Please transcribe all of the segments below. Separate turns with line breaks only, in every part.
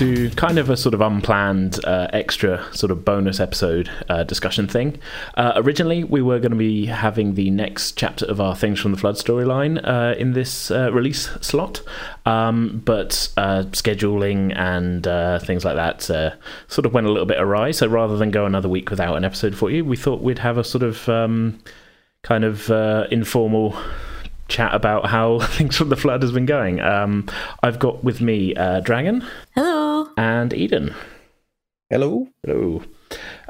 to kind of a sort of unplanned uh, extra sort of bonus episode uh, discussion thing. Uh, originally, we were going to be having the next chapter of our Things from the Flood storyline uh, in this uh, release slot, um, but uh, scheduling and things like that sort of went a little bit awry. So rather than go another week without an episode for you, we thought we'd have a sort of um, kind of informal chat about how things from the flood has been going. Um, I've got with me uh, Dragon.
Hello.
And Eden.
Hello.
Hello.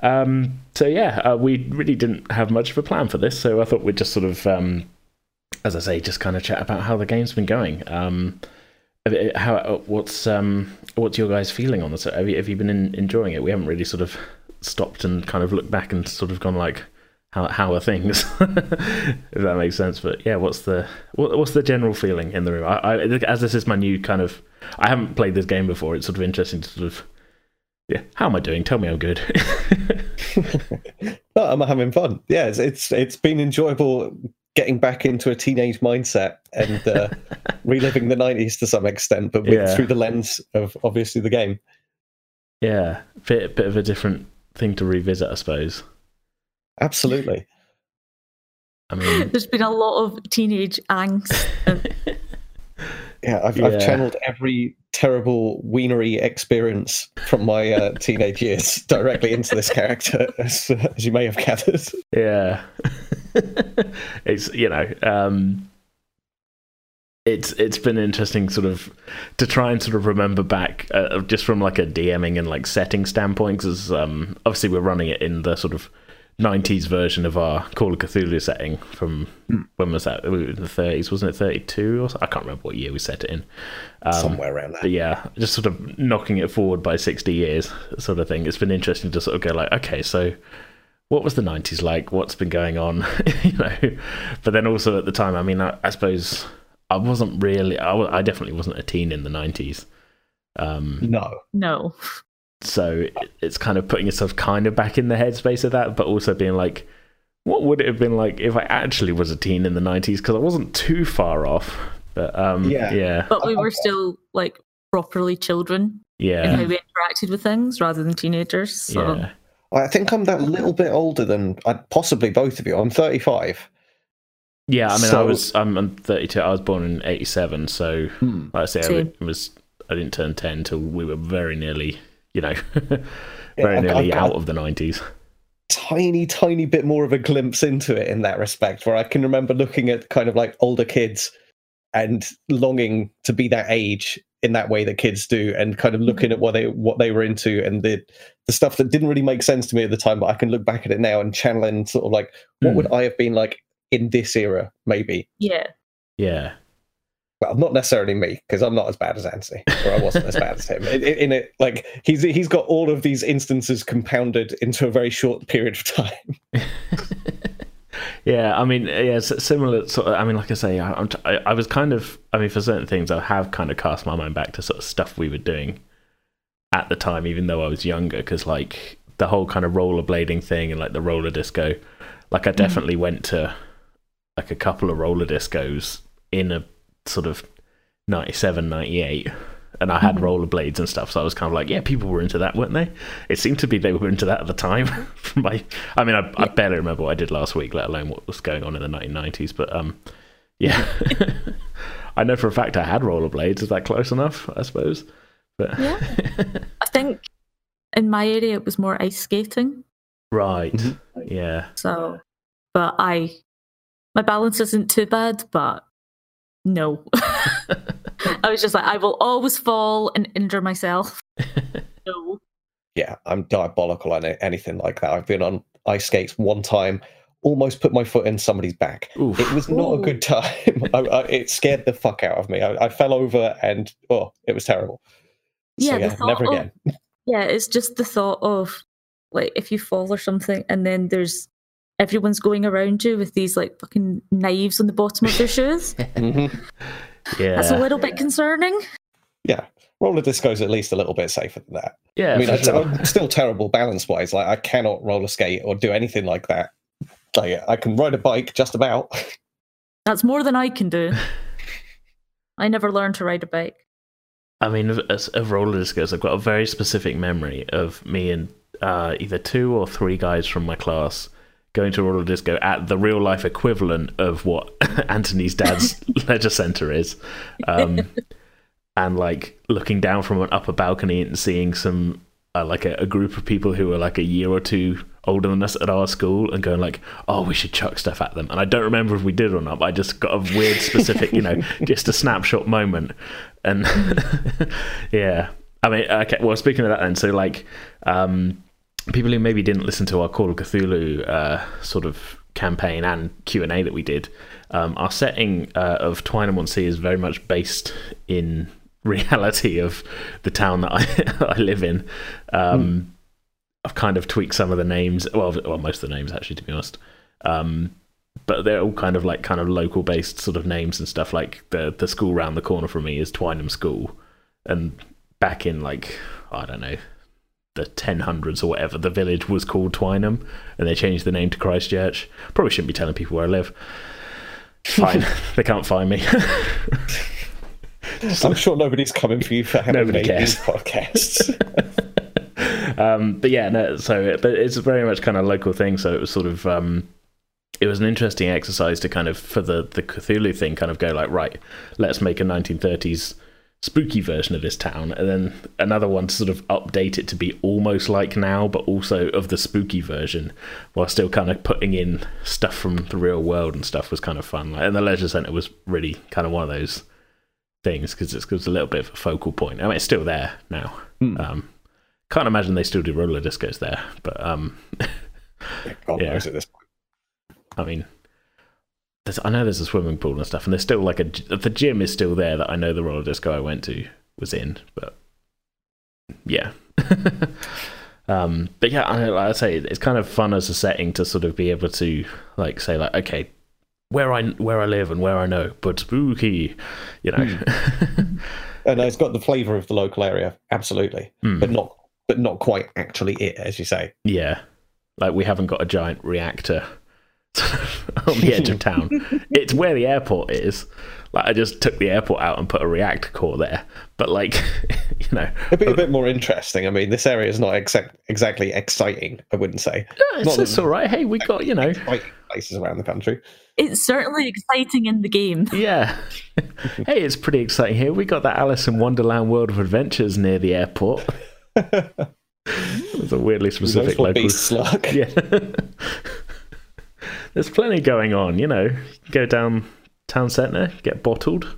Um, so yeah, uh, we really didn't have much of a plan for this, so I thought we'd just sort of, um, as I say, just kind of chat about how the game's been going. Um, how uh, what's um, what's your guys feeling on this? Have you, have you been in, enjoying it? We haven't really sort of stopped and kind of looked back and sort of gone like, how how are things? if that makes sense. But yeah, what's the what, what's the general feeling in the room? I, I, as this is my new kind of, I haven't played this game before. It's sort of interesting to sort of, yeah, how am I doing? Tell me I'm good.
no, I'm having fun. Yeah, it's, it's it's been enjoyable getting back into a teenage mindset and uh, reliving the 90s to some extent, but with, yeah. through the lens of obviously the game.
Yeah, bit bit of a different thing to revisit, I suppose.
Absolutely.
I mean, there's been a lot of teenage angst.
Yeah, I've, yeah. I've, channeled every terrible wienery experience from my uh, teenage years directly into this character, as, as you may have gathered.
Yeah, it's you know, um, it's it's been interesting, sort of, to try and sort of remember back, uh, just from like a DMing and like setting standpoint, because um, obviously we're running it in the sort of 90s version of our Call of Cthulhu setting from mm. when was that? In the 30s, wasn't it 32 or so? I can't remember what year we set it in.
Um, Somewhere around that.
But yeah, just sort of knocking it forward by 60 years, sort of thing. It's been interesting to sort of go like, okay, so what was the 90s like? What's been going on? you know, but then also at the time, I mean, I, I suppose I wasn't really, I, I definitely wasn't a teen in the 90s.
Um, no.
No
so it's kind of putting yourself kind of back in the headspace of that, but also being like, what would it have been like if I actually was a teen in the 90s? Because I wasn't too far off. But um, yeah. yeah.
But we were still like properly children.
Yeah.
In how we interacted with things rather than teenagers. So. Yeah.
I think I'm that little bit older than uh, possibly both of you. I'm 35.
Yeah, I mean, so... I was I'm, I'm, 32. I was born in 87, so hmm. like I say, I was I didn't turn 10 until we were very nearly you know, very yeah, nearly out of the 90s.
Tiny, tiny bit more of a glimpse into it in that respect, where I can remember looking at kind of like older kids and longing to be that age in that way that kids do and kind of looking at what they what they were into and the the stuff that didn't really make sense to me at the time but I can look back at it now and channel in sort of like what mm. would I have been like in this era maybe
yeah
yeah
well, not necessarily me because I'm not as bad as Anthony, or I wasn't as bad as him. In, in, it, like he's he's got all of these instances compounded into a very short period of time.
yeah, I mean, yeah, similar. Sort of, I mean, like I say, I, I, I was kind of, I mean, for certain things, I have kind of cast my mind back to sort of stuff we were doing at the time, even though I was younger, because like the whole kind of rollerblading thing and like the roller disco, like I mm. definitely mm. went to like a couple of roller discos in a sort of 97, 98 and I had mm-hmm. rollerblades and stuff, so I was kind of like, yeah, people were into that, weren't they? It seemed to be they were into that at the time. My, I mean, I, yeah. I, barely remember what I did last week, let alone what was going on in the 1990s. But um, yeah, I know for a fact I had rollerblades. Is that close enough? I suppose. But
yeah, I think in my area it was more ice skating.
Right. Mm-hmm. Yeah.
So, but I, my balance isn't too bad, but no. I was just like, I will always fall and injure myself. no.
Yeah, I'm diabolical on anything like that. I've been on ice skates one time, almost put my foot in somebody's back. Oof. It was not Ooh. a good time. I, I, it scared the fuck out of me. I, I, fell over and oh, it was terrible.
Yeah, so, yeah never of, again. Yeah, it's just the thought of like if you fall or something and then there's everyone's going around you with these like fucking knives on the bottom of their shoes.
mm-hmm. Yeah,
that's a little bit concerning.
Yeah, roller disco is at least a little bit safer than that.
Yeah,
I mean,
sure.
I'm still terrible balance wise. Like I cannot roller skate or do anything like that. Like I can ride a bike just about.
That's more than I can do. I never learned to ride a bike.
I mean, as of roller discos, I've got a very specific memory of me and uh, either two or three guys from my class going to a roller disco at the real life equivalent of what Anthony's dad's leisure center is, um, and like looking down from an upper balcony and seeing some uh, like a, a, group of people who were like a year or two older than us at our school and going like, oh, we should chuck stuff at them. And I don't remember if we did or not, but I just got a weird specific, you know, just a snapshot moment. And yeah, I mean, okay. Well, speaking of that, then, so like, um, people who maybe didn't listen to our Call of Cthulhu uh, sort of campaign and Q and A that we did, um, our setting uh, of Twynham on Sea is very much based in reality of the town that I, I live in. Um, mm. I've kind of tweaked some of the names, well, well, most of the names actually, to be honest. Um, but they're all kind of like kind of local based sort of names and stuff. Like the the school round the corner from me is Twynham School, and back in like I don't know the 1000s or whatever, the village was called Twynham, and they changed the name to Christchurch. Probably shouldn't be telling people where I live. Fine, they can't find me.
I'm sure nobody's coming for you for having Nobody cares. these podcasts.
um, but yeah, no, so it, but it's very much kind of local thing. So it was sort of um, it was an interesting exercise to kind of for the the Cthulhu thing, kind of go like, right, let's make a 1930s spooky version of this town, and then another one to sort of update it to be almost like now, but also of the spooky version, while still kind of putting in stuff from the real world and stuff was kind of fun. Like, and the leisure center was really kind of one of those things because it's, it's a little bit of a focal point. I mean, it's still there now. Mm. Um, can't imagine they still do roller discos there, but um,
yeah, God yeah. knows at this point.
I mean, I know there's a swimming pool and stuff, and there's still like a the gym is still there that I know the roller disco I went to was in, but yeah. um, but yeah, I, like I say it's kind of fun as a setting to sort of be able to like say like okay, where I where I live and where I know, but spooky, you know.
Mm. and it's got the flavour of the local area, absolutely, mm. but not but not quite actually it, as you say.
Yeah, like we haven't got a giant reactor on the edge of town. it's where the airport is. Like I just took the airport out and put a reactor core there. But like, you know,
it'd be a bit more interesting. I mean, this area is not exact, exactly exciting. I wouldn't say.
No, it's, it's all right. Hey, we got you know
places around the country.
It's certainly exciting in the game.
Yeah. hey, it's pretty exciting here. We got that Alice in Wonderland World of Adventures near the airport. It's a weirdly specific local.
slug.
Yeah. There's plenty going on, you know. Go down town centre, get bottled.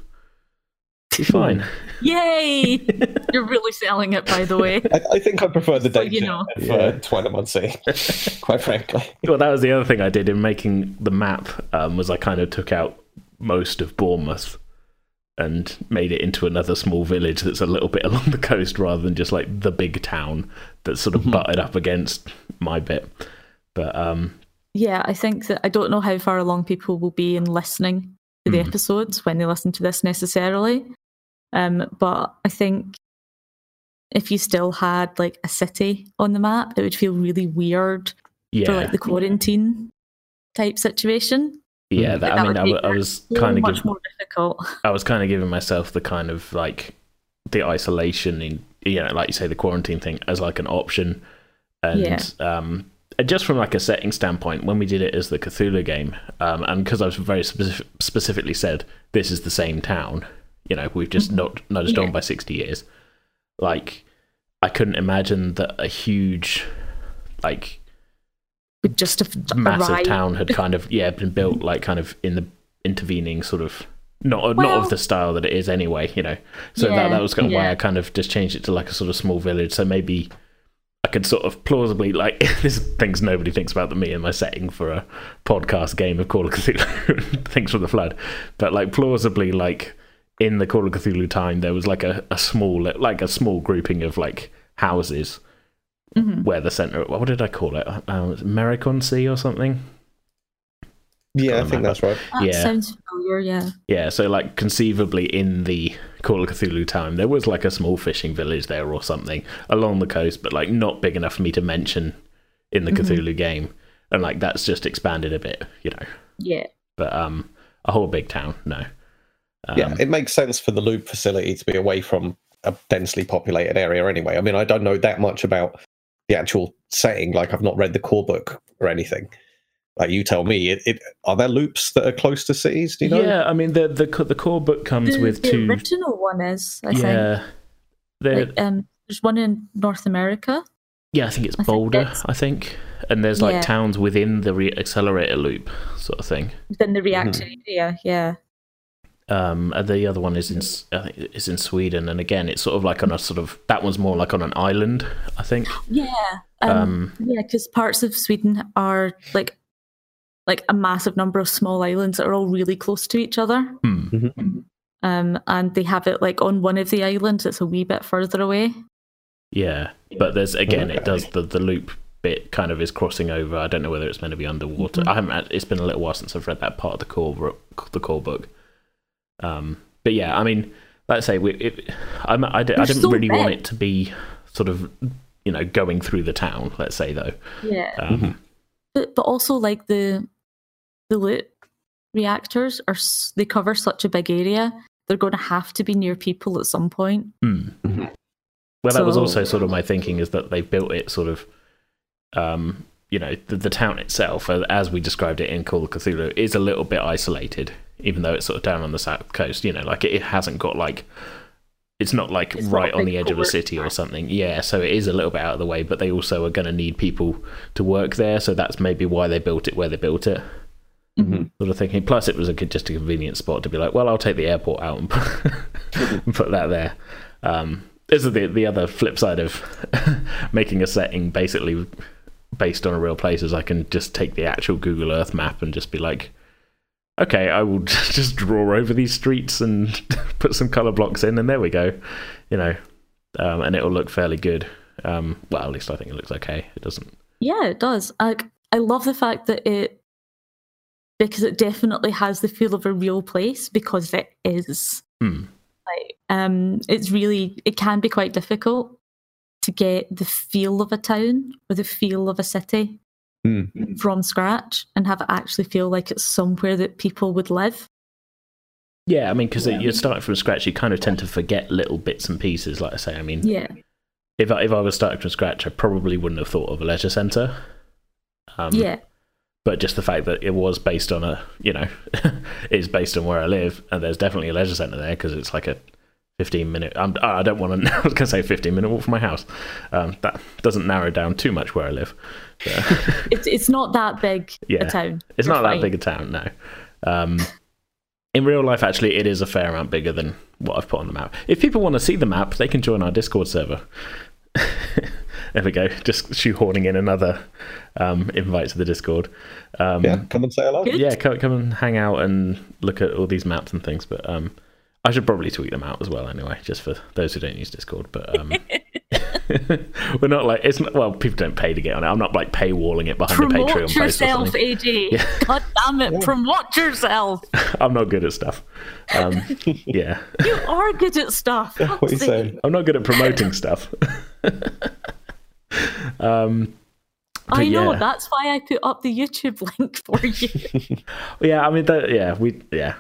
Be fine.
Yay! You're really selling it, by the way.
I, I think I prefer the so, you know. for yeah. Twine quite frankly.
Well, that was the other thing I did in making the map. Um, was I kind of took out most of Bournemouth and made it into another small village that's a little bit along the coast rather than just like the big town that's sort of mm-hmm. butted up against my bit. But um,
yeah, I think that I don't know how far along people will be in listening to the mm. episodes when they listen to this necessarily. Um, but I think if you still had like a city on the map, it would feel really weird yeah. for like the quarantine type situation.
Yeah, that, I mean, I, I, was
so
kind of
much give, more difficult.
I was kind of giving myself the kind of like the isolation in, you know, like you say, the quarantine thing as like an option, and yeah. um, just from like a setting standpoint, when we did it as the Cthulhu game, um, and because I was very specific, specifically said this is the same town, you know, we've just mm-hmm. not nudged yeah. on by 60 years. Like, I couldn't imagine that a huge, like,
just a
massive
arrived.
town had kind of yeah been built like kind of in the intervening sort of not well, not of the style that it is anyway, you know. So yeah, that that was kind of yeah. why I kind of just changed it to like a sort of small village. So maybe could sort of plausibly like this things nobody thinks about than me in my setting for a podcast game of Call of Cthulhu, things from the flood, but like plausibly like in the Call of Cthulhu time, there was like a, a small, like a small grouping of like houses mm-hmm. where the center. What did I call it? Uh, Mericon Sea or something.
Yeah, I think that's right.
That yeah, sounds familiar. Yeah.
Yeah, so like conceivably in the Call of Cthulhu time, there was like a small fishing village there or something along the coast, but like not big enough for me to mention in the mm-hmm. Cthulhu game, and like that's just expanded a bit, you know.
Yeah.
But um, a whole big town, no.
Um, yeah, it makes sense for the loop facility to be away from a densely populated area anyway. I mean, I don't know that much about the actual setting. Like, I've not read the core book or anything. Like, you tell me. It, it are there loops that are close to cities? Do you know?
Yeah, I mean the the the core book comes
the,
with
the
two.
original one is, I
yeah, They're-
Like, um, there's one in North America.
yeah, I think it's
I think
Boulder.
it's-
I think, and there's like
Yeah.
towns within the re- accelerator loop sort of thing.
then the reactor area. Yeah,
Um, and the other one is in S- I think it's in Sweden, and again, it's sort of like on a sort of that one's more like on an island. I think.
yeah, um,
Um,
yeah. Because parts of Sweden are like like a massive number of small islands that are all really close to each other.
hmm.
Um, and they have it like on one of the islands. It's a wee bit further away.
Yeah, but there's again, it does the the loop bit kind of is crossing over. I don't know whether it's meant to be underwater.
Mhm.
I haven't. It's been a little while since I've read that part of the core the core book. Um, but yeah, I mean, like I say, we, it, I'm, I, I didn't
so
really want it to be sort of you know going through the town. Let's say though,
Yeah,
um,
Mhm.
but but also like the the loop reactors are they cover such a big area. They're going to have to be near people at some point.
hmm.
Mhm.
Well, that was also sort of my thinking is that they built it sort of, um, you know, the, the town itself, uh, as we described it in Call of Cthulhu, is a little bit isolated, even though it's sort of down on the south coast. You know, like it, it hasn't got like, it's not like
It's
right
a
on the edge of a city or something. Yeah, so it is a little bit out of the way, but they also are going to need people to work there, so that's maybe why they built it where they built it.
Mhm.
Sort of thinking. Plus, it was a, just a convenient spot to be like, well, I'll take the airport out and put, and put that there. Um, this is the the other flip side of making a setting basically based on a real place is I can just take the actual Google Earth map and just be like, okay, I will just draw over these streets and put some color blocks in, and there we go. You know, um, and it'll look fairly good. Um, well, at least I think it looks okay. It doesn't.
Yeah, it does. Like I love the fact that it because it definitely has the feel of a real place because it is.
Hmm.
Like um it's really it can be quite difficult to get the feel of a town or the feel of a city
Mm.
from scratch and have it actually feel like it's somewhere that people would live.
Yeah, I mean, because you're starting from scratch, you kind of tend to forget little bits and pieces. Like I say, I mean,
Yeah.
if I, if I was starting from scratch, I probably wouldn't have thought of a leisure centre. Um,
yeah.
But just the fact that it was based on a, you know, it's based on where I live, and there's definitely a leisure centre there because it's like a 15 minute. I'm, I don't want to. I was going to say 15 minute walk from my house. Um, that doesn't narrow down too much where I live.
It's it's not that big
Yeah.
a town.
It's not
fine.
that big a town, no. Um, in real life, actually, it is a fair amount bigger than what I've put on the map. If people want to see the map, they can join our Discord server. There we go. Just shoehorning in another um, invite to the Discord. Um,
Yeah, come and say hello.
Good.
yeah, come, come and hang out and look at all these maps and things. But um, I should probably tweet them out as well, anyway, just for those who don't use Discord. But um, we're not like it's not. Well, people don't pay to get on it. I'm not like paywalling it behind a Patreon post or
yourself,
something.
AJ. God damn it, promote yourself.
I'm not good at stuff. Um, yeah,
You are good at stuff.
What are you saying?
I'm not good at promoting stuff. Um,
I know.
yeah.
That's why I put up the YouTube link for you.
Yeah, I mean, that, yeah, we, yeah.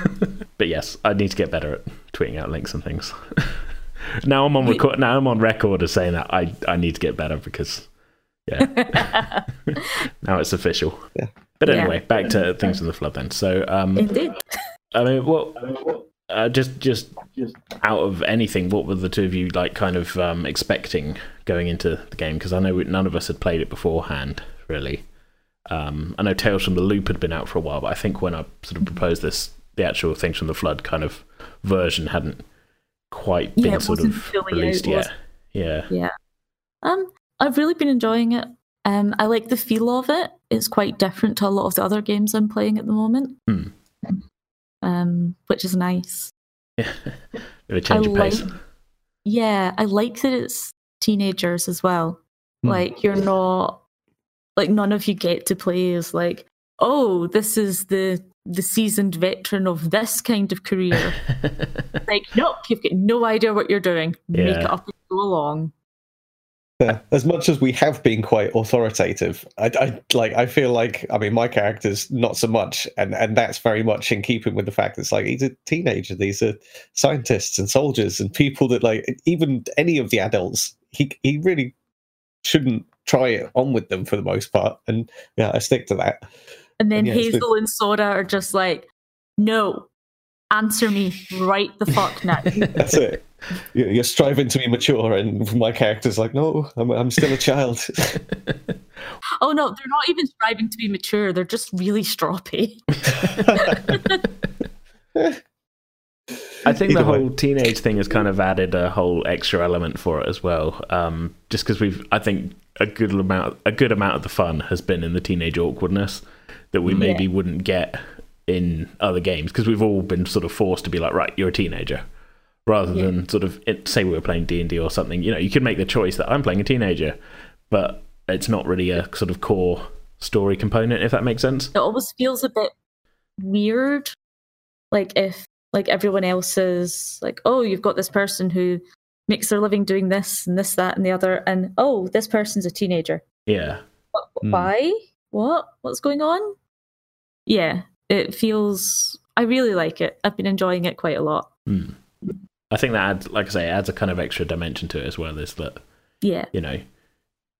but yes, I need to get better at tweeting out links and things. now I'm on record. Now I'm on record as saying that I, I need to get better because, yeah, now it's official.
Yeah.
But
Yeah.
anyway, back to things in the flood then. So, um,
Indeed.
I mean, what? Uh, just, just, just out of anything, what were the two of you like, kind of um, expecting going into the game? Because I know none of us had played it beforehand, really. Um, I know Tales from the Loop had been out for a while, but I think when I sort of proposed this, the actual Things from the Flood kind of version hadn't quite
Yeah,
been sort of released yet. Yeah,
Um, I've really been enjoying it. Um, I like the feel of it. It's quite different to a lot of the other games I'm playing at the moment.
Hmm.
Um, which is nice.
yeah. Really change
I
of pace.
like- Yeah, I like that it's teenagers as well.
Hmm.
Like you're not like none of you get to play as like, oh, this is the the seasoned veteran of this kind of career. like, nope, you've got no idea what you're doing. Make it up as you go along.
Yeah. As much as we have been quite authoritative, I, I like. I feel like I mean, my character's not so much, and and that's very much in keeping with the fact that it's like he's a teenager. These are scientists and soldiers and people that like even any of the adults. He he really shouldn't try it on with them for the most part, and yeah, I stick to that.
And then
And yeah,
Hazel and Sora are just like, no, answer me right the fuck now.
That's it. You- You're striving to be mature, and my character's like, no, I'm I'm still a child.
oh no, they're not even striving to be mature. They're just really stroppy.
I think the
Either way.
whole teenage thing has kind of added a whole extra element for it as well. Um, just because we've, I think, a good amount, a good amount of the fun has been in the teenage awkwardness that we maybe wouldn't get in other games because we've all been sort of forced to be like, right, you're a teenager, rather
Yeah.
than sort of it, say we were playing D and D or something. You know, you could make the choice that I'm playing a teenager, but it's not really a sort of core story component, if that makes sense.
It always feels a bit weird. Like if like everyone else is like, oh, you've got this person who makes their living doing this and this, that, and the other, and oh, this person's a teenager.
Yeah,
What-
Hmm.
Why? What? What's going on? Yeah, it feels. I really like it. I've been enjoying it quite a lot.
Hmm. I think that adds, like I say, adds a kind of extra dimension to it as well. Is that
Yeah,
you know,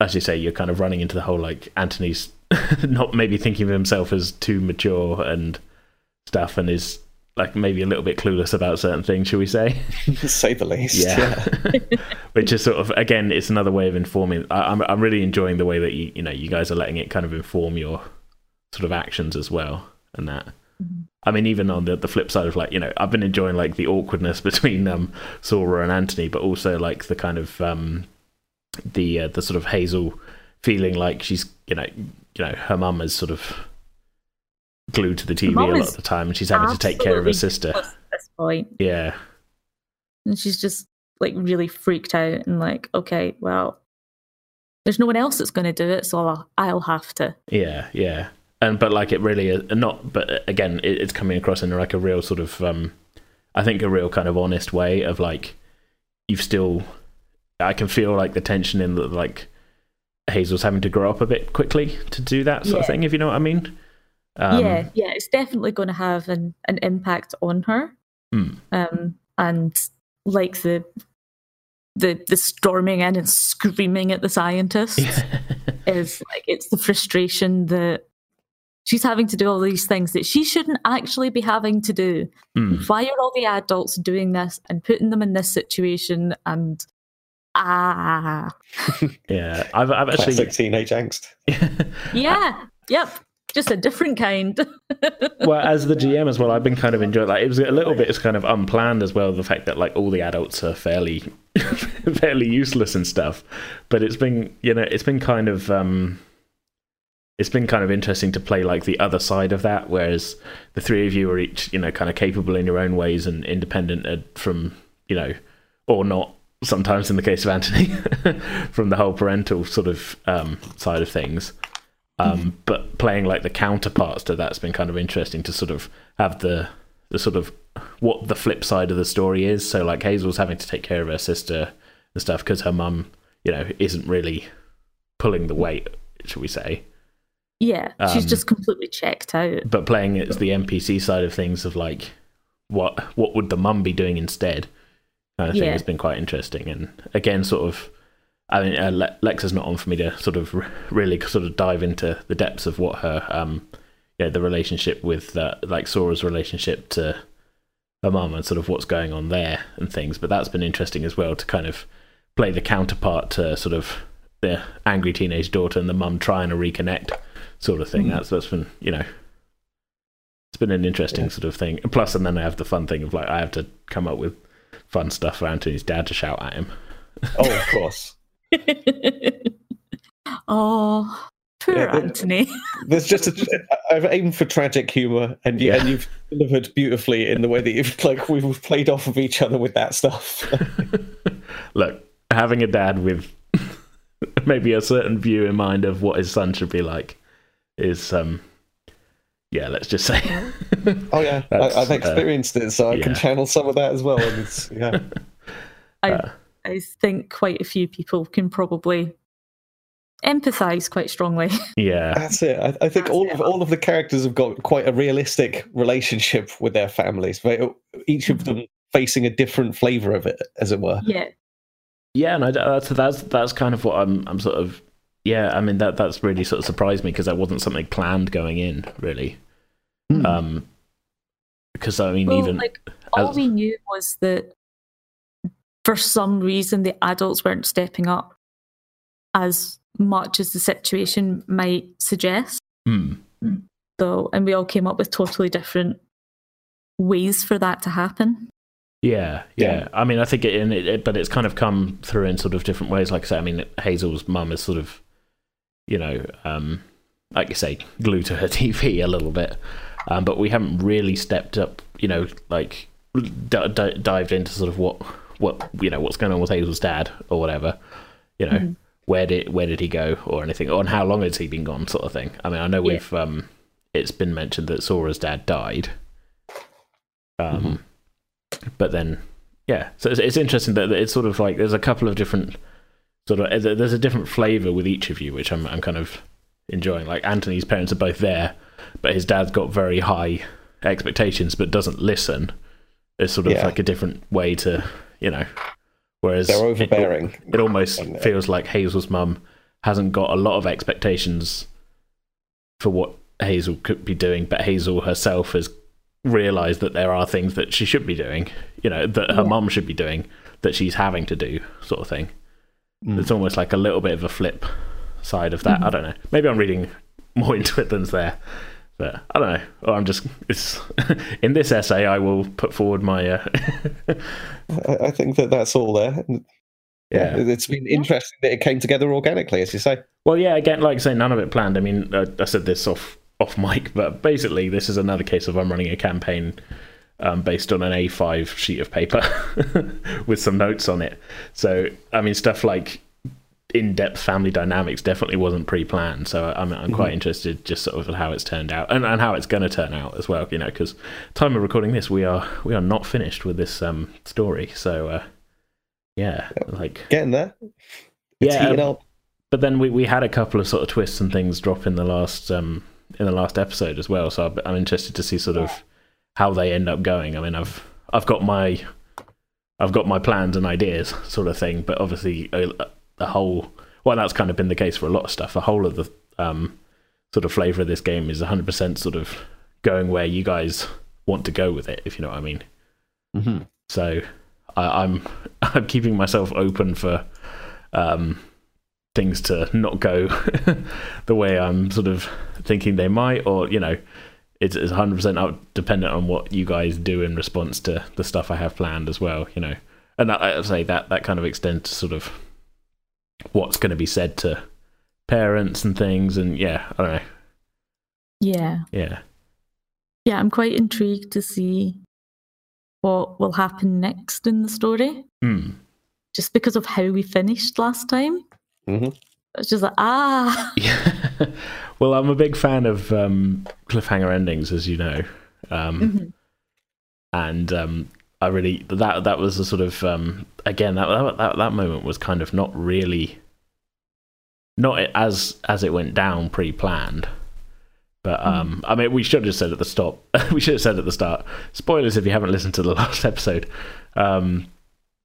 as you say, you're kind of running into the whole like Anthony's not maybe thinking of himself as too mature and stuff, and is like maybe a little bit clueless about certain things, shall we say?
say the least.
Yeah. Which is sort of again, it's another way of informing. I, I'm I'm really enjoying the way that you you know you guys are letting it kind of inform your sort of actions as well, and that. I mean, even on the the flip side of like you know, I've been enjoying like the awkwardness between um Sora and Anthony, but also like the kind of um the uh, the sort of Hazel feeling like she's you know you know her mum is sort of glued to the TV a lot of the time, and she's having to take care of her sister.
at this point,
Yeah,
and she's just like really freaked out and like, okay, well, there's no one else that's going to do it, so I'll, I'll have to.
Yeah, yeah, and but like it really is not. But uh, again, it, it's coming across in like a real sort of, um, I think, a real kind of honest way of like you've still. I can feel like the tension in the like Hazel's having to grow up a bit quickly to do that sort of thing. If you know what I mean. Um,
yeah, yeah, it's definitely going to have an, an impact on her.
Hmm.
Um, and like the the the storming in and screaming at the scientists is like it's the frustration that she's having to do all these things that she shouldn't actually be having to do.
Hmm.
Why are all the adults doing this and putting them in this situation? And ah,
yeah. I've I've actually
Classic teenage angst.
yeah, yep, just a different kind.
well, as the GM as well, I've been kind of enjoying. Like, it was a little bit it's kind of unplanned as well. The fact that like all the adults are fairly, fairly useless and stuff. But it's been, you know, it's been kind of, um, it's been kind of interesting to play like the other side of that. Whereas the three of you are each, you know, kind of capable in your own ways and independent uh, from, you know, or not. Sometimes in the case of Anthony, from the whole parental sort of um, side of things. Um, but playing like the counterparts to that's been kind of interesting to sort of have the the sort of what the flip side of the story is. So like Hazel's having to take care of her sister and stuff because her mum, you know, isn't really pulling the weight, should we say?
Yeah, she's
Um,
just completely checked out.
But playing it as the NPC side of things of like what what would the mum be doing instead, kind of thing
Yeah.
has been quite interesting. And again, sort of. I mean, uh, Le- Lexa's not on for me to sort of really sort of dive into the depths of what her, um, yeah, the relationship with uh, like Sora's relationship to her mum and sort of what's going on there and things. But that's been interesting as well to kind of play the counterpart to sort of the angry teenage daughter and the mum trying to reconnect, sort of thing. Hmm. That's that's been you know, it's been an interesting
Yeah.
sort of thing. Plus, and then I have the fun thing of like I have to come up with fun stuff for Anthony's dad to shout at him.
Oh, of course.
oh, poor
Yeah,
Anthony.
There's just a, I've aimed for tragic humor, and you,
Yeah.
and you've delivered beautifully in the way that you've like we've played off of each other with that stuff.
Look, having a dad with maybe a certain view in mind of what his son should be like is, um, yeah, let's just say,
oh yeah, I,
That's,
I've
uh,
experienced it, so I can channel some of that as well. And it's, yeah,
I
Uh.
I think quite a few people can probably empathize quite strongly.
Yeah,
That's it. I, I think
That's
all
it.
of all of the characters have got quite a realistic relationship with their families. They, each of them facing a different flavor of it, as it were.
yeah.
yeah, and I, that's that's that's kind of what I'm I'm sort of yeah. I mean that that's really sort of surprised me because that wasn't something planned going in really.
Hmm.
Um, because I mean
Well,
even
like all
as-
we knew was that for some reason the adults weren't stepping up as much as the situation might suggest.
Hmm.
So, and we all came up with totally different ways for that to happen.
Yeah, yeah,
Yeah.
I mean, I think it, and it, it, but it's kind of come through in sort of different ways. Like I say, I mean, Hazel's mum is sort of, you know, um, like you say, glued to her TV a little bit, um, but we haven't really stepped up. You know, like d- d- dived into sort of what what you know what's going on with Hazel's dad or whatever. You know,
Mhm.
where did where did he go or anything, or how long has he been gone, sort of thing. I mean, I know
Yeah.
we've um, it's been mentioned that Sora's dad died. Um, but then yeah so it's, it's interesting that it's sort of like there's a couple of different sort of there's a different flavor with each of you which i'm, I'm kind of enjoying like anthony's parents are both there but his dad's got very high expectations but doesn't listen it's sort of
Yeah.
like a different way to you know whereas
They're overbearing.
it almost
uh,
feels like Hazel's mum hasn't got a lot of expectations for what Hazel could be doing, but Hazel herself has realized that there are things that she should be doing, you know, that her
Yeah.
mum should be doing, that she's having to do, sort of thing.
Mm.
It's almost like a little bit of a flip side of that.
Mhm.
I don't know. Maybe I'm reading more into it than's there. But I don't know. Or I'm just it's in this essay I will put forward my uh,
I, I think that that's all there. And,
yeah.
it's been interesting that it came together organically, as you say.
Well, yeah, again, like I say, none of it planned. I mean, uh, I said this off off mic, but basically, this is another case of I'm running a campaign um, based on an A5 sheet of paper with some notes on it. So, I mean, stuff like in-depth family dynamics definitely wasn't pre-planned. So, I'm I'm quite interested just sort of how it's turned out and, and how it's going to turn out as well. You know, because time of recording this, we are we are not finished with this um, story. So, uh, yeah, like
Getting there. It's
Yeah, um, but then we, we had a couple of sort of twists and things drop in the last um in the last episode as well. So I'm interested to see sort of how they end up going. I mean, I've I've got my I've got my plans and ideas sort of thing, but obviously the whole well that's kind of been the case for a lot of stuff. The whole of the um sort of flavor of this game is 100% sort of going where you guys want to go with it, if you know what I mean.
Mm-hmm.
So I, I'm I'm keeping myself open for um, things to not go the way I'm sort of thinking they might, or you know, it's, it's 100% up dependent on what you guys do in response to the stuff I have planned as well. You know, and I, I say that that kind of extends to sort of what's going to be said to parents and things, and yeah, I don't know,
Yeah.
yeah.
Yeah, I'm quite intrigued to see what will happen next in the story,
Hmm.
just because of how we finished last time.
hmm
It's just like, ah,
Yeah. well, I'm a big fan of um, cliffhanger endings, as you know, um,
Mhm.
and um, I really that that was a sort of um, again that, that that that moment was kind of not really not as as it went down pre-planned. But um, I mean, we should have said at the stop. we should have said at the start. Spoilers if you haven't listened to the last episode. Um,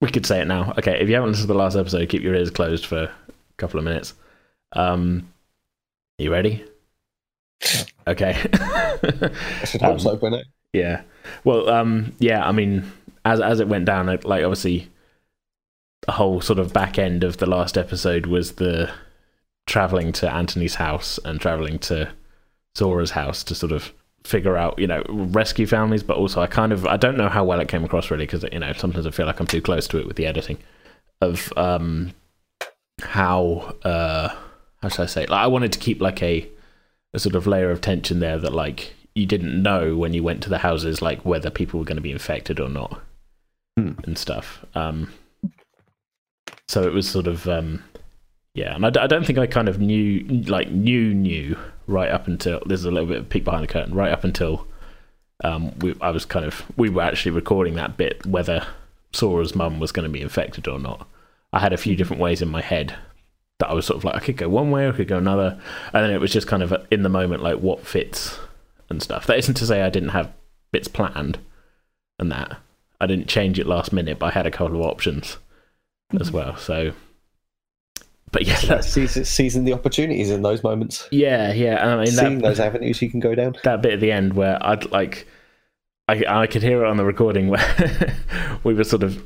we could say it now. Okay, if you haven't listened to the last episode, keep your ears closed for a couple of minutes. Um, you ready? Okay.
I should hope
Um,
so by now.
yeah. Well, um, yeah. I mean, as as it went down, like like, obviously, the whole sort of back end of the last episode was the traveling to Anthony's house and traveling to Sora's house to sort of figure out, you know, rescue families. But also, I kind of I don't know how well it came across really because you know sometimes I feel like I'm too close to it with the editing of um how uh how should I say? Like, I wanted to keep like a a sort of layer of tension there that like you didn't know when you went to the houses like whether people were going to be infected or not
Hmm.
and stuff um so it was sort of um yeah and I don't think i kind of knew like knew knew right up until there's a little bit of peek behind the curtain right up until um we, i was kind of we were actually recording that bit whether sora's mum was going to be infected or not I had a few different ways in my head that I was sort of like I could go one way, I could go another, and then it was just kind of in the moment like what fits and stuff. That isn't to say I didn't have bits planned and that I didn't change it last minute, but I had a couple of options as
Mm-hmm.
well. So, but yeah,
that's, seizing, seizing the opportunities in those moments,
yeah, yeah. and I mean
seeing
that,
those avenues you can go down.
that bit at the end where I'd like, I I could hear it on the recording where we were sort of,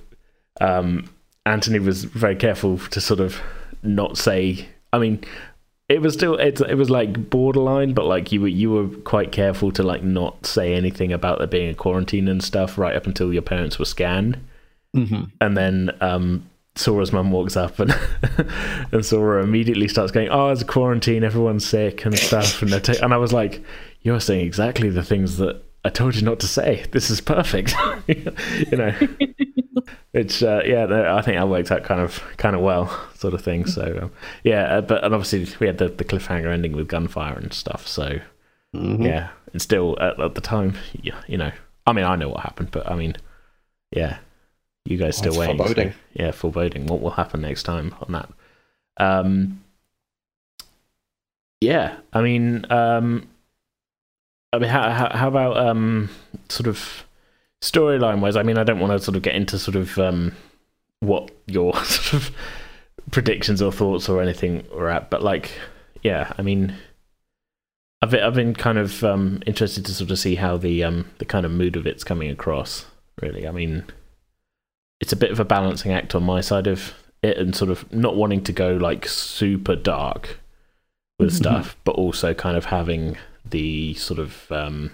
um, Anthony was very careful to sort of not say. I mean, it was still it, it was like borderline, but like you were you were quite careful to like not say anything about there being a quarantine and stuff right up until your parents were scanned,
Mm-hmm.
and then um. Sora's mum walks up and and Sora immediately starts going, "Oh, it's a quarantine. Everyone's sick and stuff." And they're ta- and I was like, "You're saying exactly the things that I told you not to say. This is perfect." you know, it's uh, yeah. I think that worked out kind of kind of well, sort of thing. So um, yeah, uh, but and obviously we had the, the cliffhanger ending with gunfire and stuff. So
Mm-hmm.
yeah, and still at, at the time, yeah, you know, I mean, I know what happened, but I mean, yeah, you guys still
It's
waiting. so- yeah, foreboding. What will happen next time on that? Um, yeah, I mean, um, I mean, how how, how about um, sort of storyline wise? I mean, I don't want to sort of get into sort of um, what your sort of predictions or thoughts or anything are at, but like, yeah, I mean. I've been, I've been kind of um, interested to sort of see how the um, the kind of mood of it's coming across. Really, I mean, it's a bit of a balancing act on my side of it, and sort of not wanting to go like super dark with
Mhm.
stuff, but also kind of having the sort of um,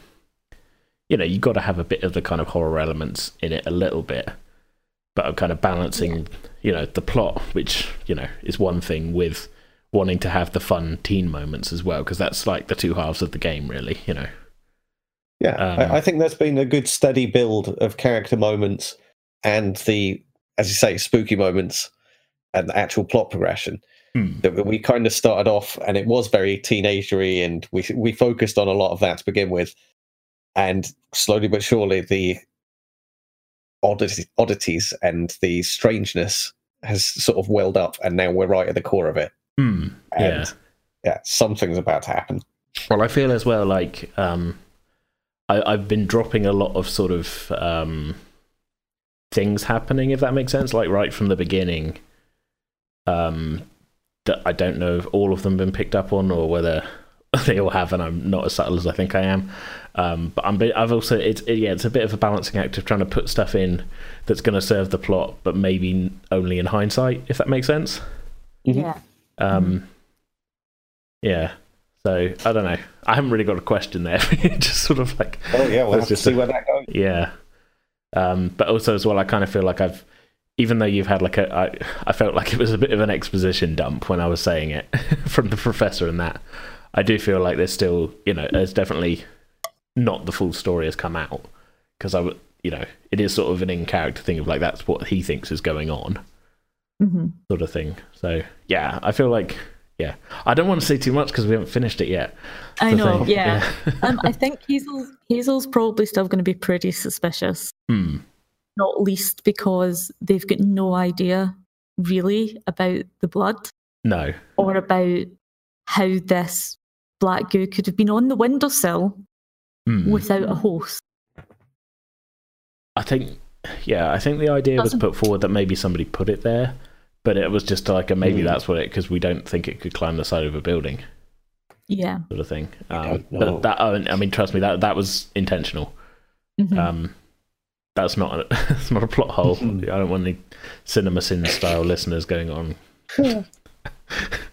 you know you've got to have a bit of the kind of horror elements in it a little bit, but I'm kind of balancing you know the plot, which you know is one thing with wanting to have the fun teen moments as well because that's like the two halves of the game really you know
Yeah,
Um,
I, I think there's been a good steady build of character moments and the, as you say, spooky moments and the actual plot progression.
Hmm.
That we kind of started off, and it was very teenagery, and we we focused on a lot of that to begin with, and slowly but surely the oddity, oddities and the strangeness has sort of welled up, and now we're right at the core of it.
Hmm. yeah
And yeah, something's about to happen.
Well, I feel as well like um, I, I've been dropping a lot of sort of um, things happening, if that makes sense. Like right from the beginning, um, that I don't know if all of them been picked up on or whether they all have, and I'm not as subtle as I think I am. Um, but I'm, I've also it's it, yeah, it's a bit of a balancing act of trying to put stuff in that's going to serve the plot, but maybe only in hindsight, if that makes sense.
Mhm.
Yeah.
Um, yeah. So I don't know. I haven't really got a question there. just sort of like
Oh yeah, we'll
That's
have to
just
see
a-
where that goes.
yeah. Um, but also as well, I kind of feel like I've, even though you've had like a, I, I felt like it was a bit of an exposition dump when I was saying it from the professor and that. I do feel like there's still, you know, there's definitely not the full story has come out because I would, you know, it is sort of an in character thing of like that's what he thinks is going on
hmm
sort of thing. So yeah, I feel like yeah, I don't want to say too much because we haven't finished it yet.
I know.
thing.
Yeah. um, I think Hazel's Hazel's probably still going to be pretty suspicious,
Hmm.
not least because they've got no idea really about the blood
No.
or about how this black goo could have been on the windowsill
Hmm.
without a host.
I think yeah, I think the idea was
Doesn't-
put forward that maybe somebody put it there, but it was just like a maybe
Hmm.
that's what it because we don't think it could climb the side of a building
Yeah.
sort of thing. Um, but that I mean, trust me, that that was intentional.
Mhm.
Um, that's not a, that's not a plot hole. I
Mhm.
don't want any cinema sin style listeners going on.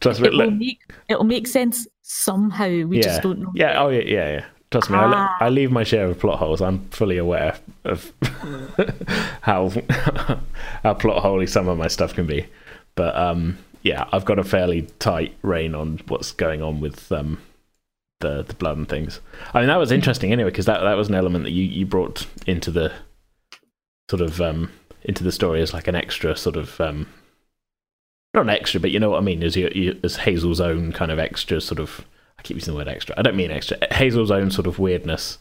Trust me,
it will make it'll make sense somehow. We
Yeah.
just don't know.
Yeah, oh yeah, yeah, yeah. Trust me, I,
Ah.
I leave my share of plot holes. I'm fully aware of how how plot holey some of my stuff can be. But um, yeah, I've got a fairly tight rein on what's going on with um, the the blood and things. I mean, that was interesting anyway because that that was an element that you you brought into the sort of um into the story as like an extra sort of um not an extra, but you know what I mean, you as Hazel's own kind of extra sort of. I keep using the word extra. I don't mean extra. Hazel's own sort of weirdness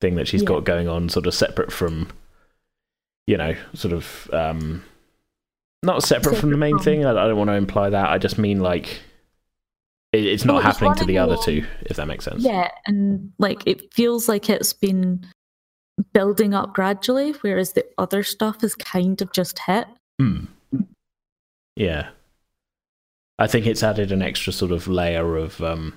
thing that she's
Yeah.
got going on, sort of separate from, you know, sort of um, not separate, from the main
from-
thing. I, I don't want to imply that. I just mean like it, it's not
Well, it's
happening to the other two, if that makes sense.
Yeah, and like it feels like it's been building up gradually, whereas the other stuff is kind of just hit.
Hmm. Yeah. I think it's added an extra sort of layer of um,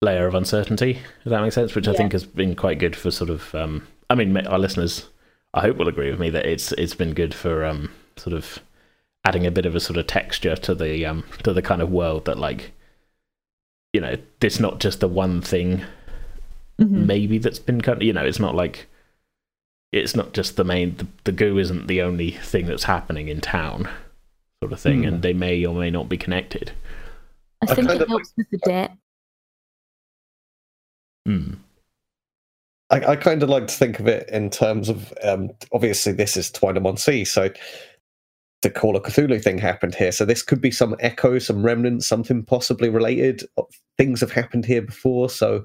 layer of uncertainty. Does that make sense? Which I think has been quite good for sort of. Um, I mean, our listeners, I hope will agree with me that it's it's been good for um, sort of adding a bit of a sort of texture to the um, to the kind of world that like, you know, it's not just the one thing
Mhm.
maybe that's been kind of, you know it's not like it's not just the main the, the goo isn't the only thing that's happening in town sort of thing
Hmm.
and they may or may not be connected
I
I
think
kind
it
of
helps with the debt.
Hmm.
I, I kind of like to think of it in terms of um, obviously this is Twine on Sea, so the Call of Cthulhu thing happened here. So this could be some echo, some remnant, something possibly related. Things have happened here before, so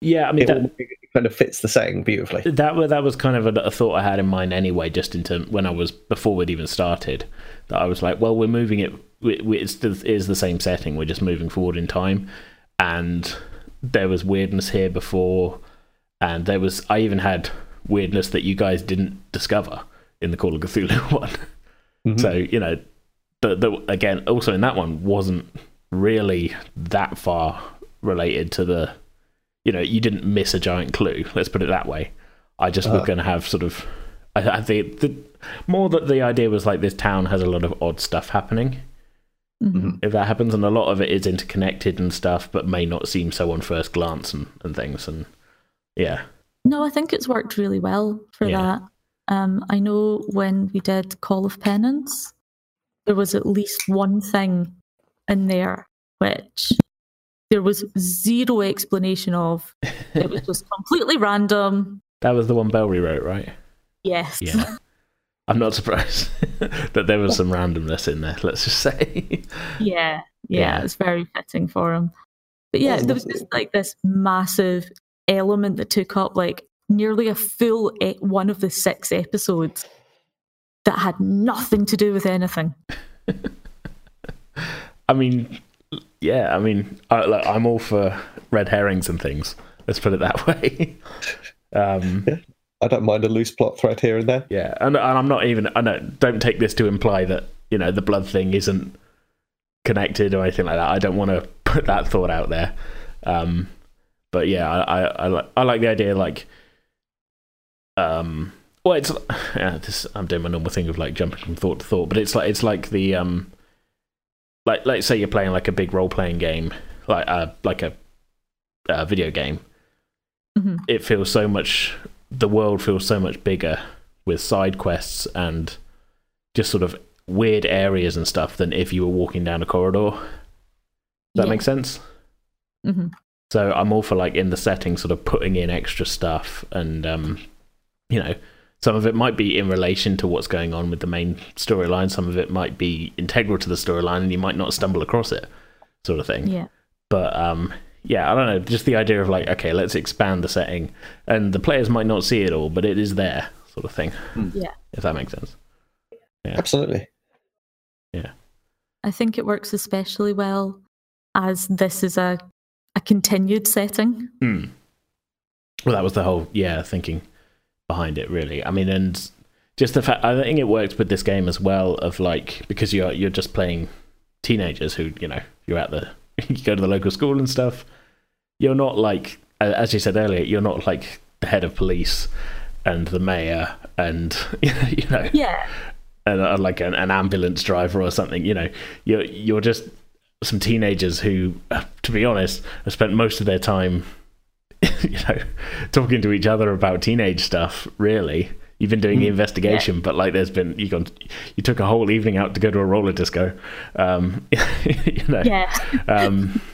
yeah i mean
it,
that,
kind of fits the setting beautifully.
that that was kind of a, a thought i had in mind anyway just in term, when i was before we'd even started that i was like well we're moving it it's the, it is the same setting we're just moving forward in time and there was weirdness here before and there was i even had weirdness that you guys didn't discover in the call of cthulhu one
Mhm.
So you know, the the again also in that one wasn't really that far related to the, you know, you didn't miss a giant clue. Let's put it that way. I just was
Uh-huh.
going to have sort of, I, I think the more that the idea was like this town has a lot of odd stuff happening.
Mhm.
If that happens, and a lot of it is interconnected and stuff, but may not seem so on first glance and and things. And yeah,
No, I think it's worked really well for
Yeah.
that. Um, I know when we did Call of Penance, there was at least one thing in there which there was zero explanation of. It was just completely random.
that was the one Bell rewrote, right?
Yes.
Yeah. I'm not surprised that there was some randomness in there. Let's just say.
yeah.
Yeah.
Yeah. It's very fitting for him. But yeah, there was just like this massive element that took up like nearly a full e- one of the six episodes that had nothing to do with anything.
I mean, yeah. I mean, I, like, I'm all for red herrings and things. Let's put it that way. um,
I don't mind a loose plot thread here and there.
yeah, and, and I'm not even. I know. Don't take this to imply that you know the blood thing isn't connected or anything like that. I don't want to put that thought out there. Um, but yeah, I, I, I like I like the idea like um well it's yeah, this I'm doing my normal thing of like jumping from thought to thought, but it's like it's like the um like let's say you're playing like a big role playing game like uh like a, a video game.
Mhm.
It feels so much the world feels so much bigger with side quests and just sort of weird areas and stuff than if you were walking down a corridor. Does that
Yeah.
make sense?
Mhm.
So I'm all for like in the setting, sort of putting in extra stuff, and um, you know, some of it might be in relation to what's going on with the main storyline. Some of it might be integral to the storyline, and you might not stumble across it, sort of thing.
Yeah.
But um, yeah, I don't know. Just the idea of like, okay, let's expand the setting, and the players might not see it all, but it is there, sort of thing.
Yeah.
If that makes sense. Yeah.
Absolutely. Yeah.
I think it works especially well as this is a a continued setting.
Hmm. Well, that was the whole yeah thinking behind it, really. I mean, and just the fact I think it works with this game as well of like because you're you're just playing teenagers who you know you're at the you go to the local school and stuff. You're not like as you said earlier, you're not like the head of police and the mayor and you know
Yeah.
and, uh, like an, an ambulance driver or something. You know, you're you're just some teenagers who, uh, to be honest, have spent most of their time, you know, talking to each other about teenage stuff. Really, you've been doing the investigation, but like, there's been you gone, you took a whole evening out to go to a roller disco. Um, you know,
Yeah.
um,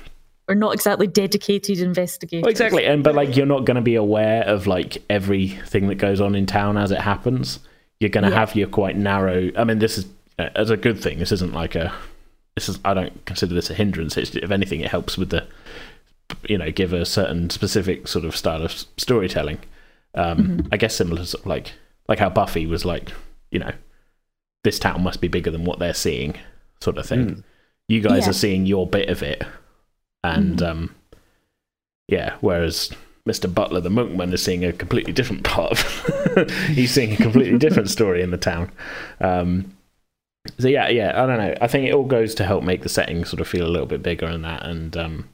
We're not exactly dedicated investigators.
well, exactly, and but like you're not going to be aware of like everything that goes on in town as it happens. You're going to
Yeah.
have your quite narrow. I mean, this is uh, as a good thing. This isn't like a. This is. I don't consider this a hindrance. It's, if anything, it helps with the. You know, give a certain specific sort of style of storytelling. Um, I guess similar to like like how Buffy was like, you know, this town must be bigger than what they're seeing, sort of thing.
Mm.
You guys
Yeah.
are seeing your bit of it, and
Mhm.
um, yeah, whereas Mr. Butler, the monkman, is seeing a completely different part. Of he's seeing a completely different story in the town. Um, so yeah, yeah, I don't know. I think it all goes to help make the setting sort of feel a little bit bigger and that. And um,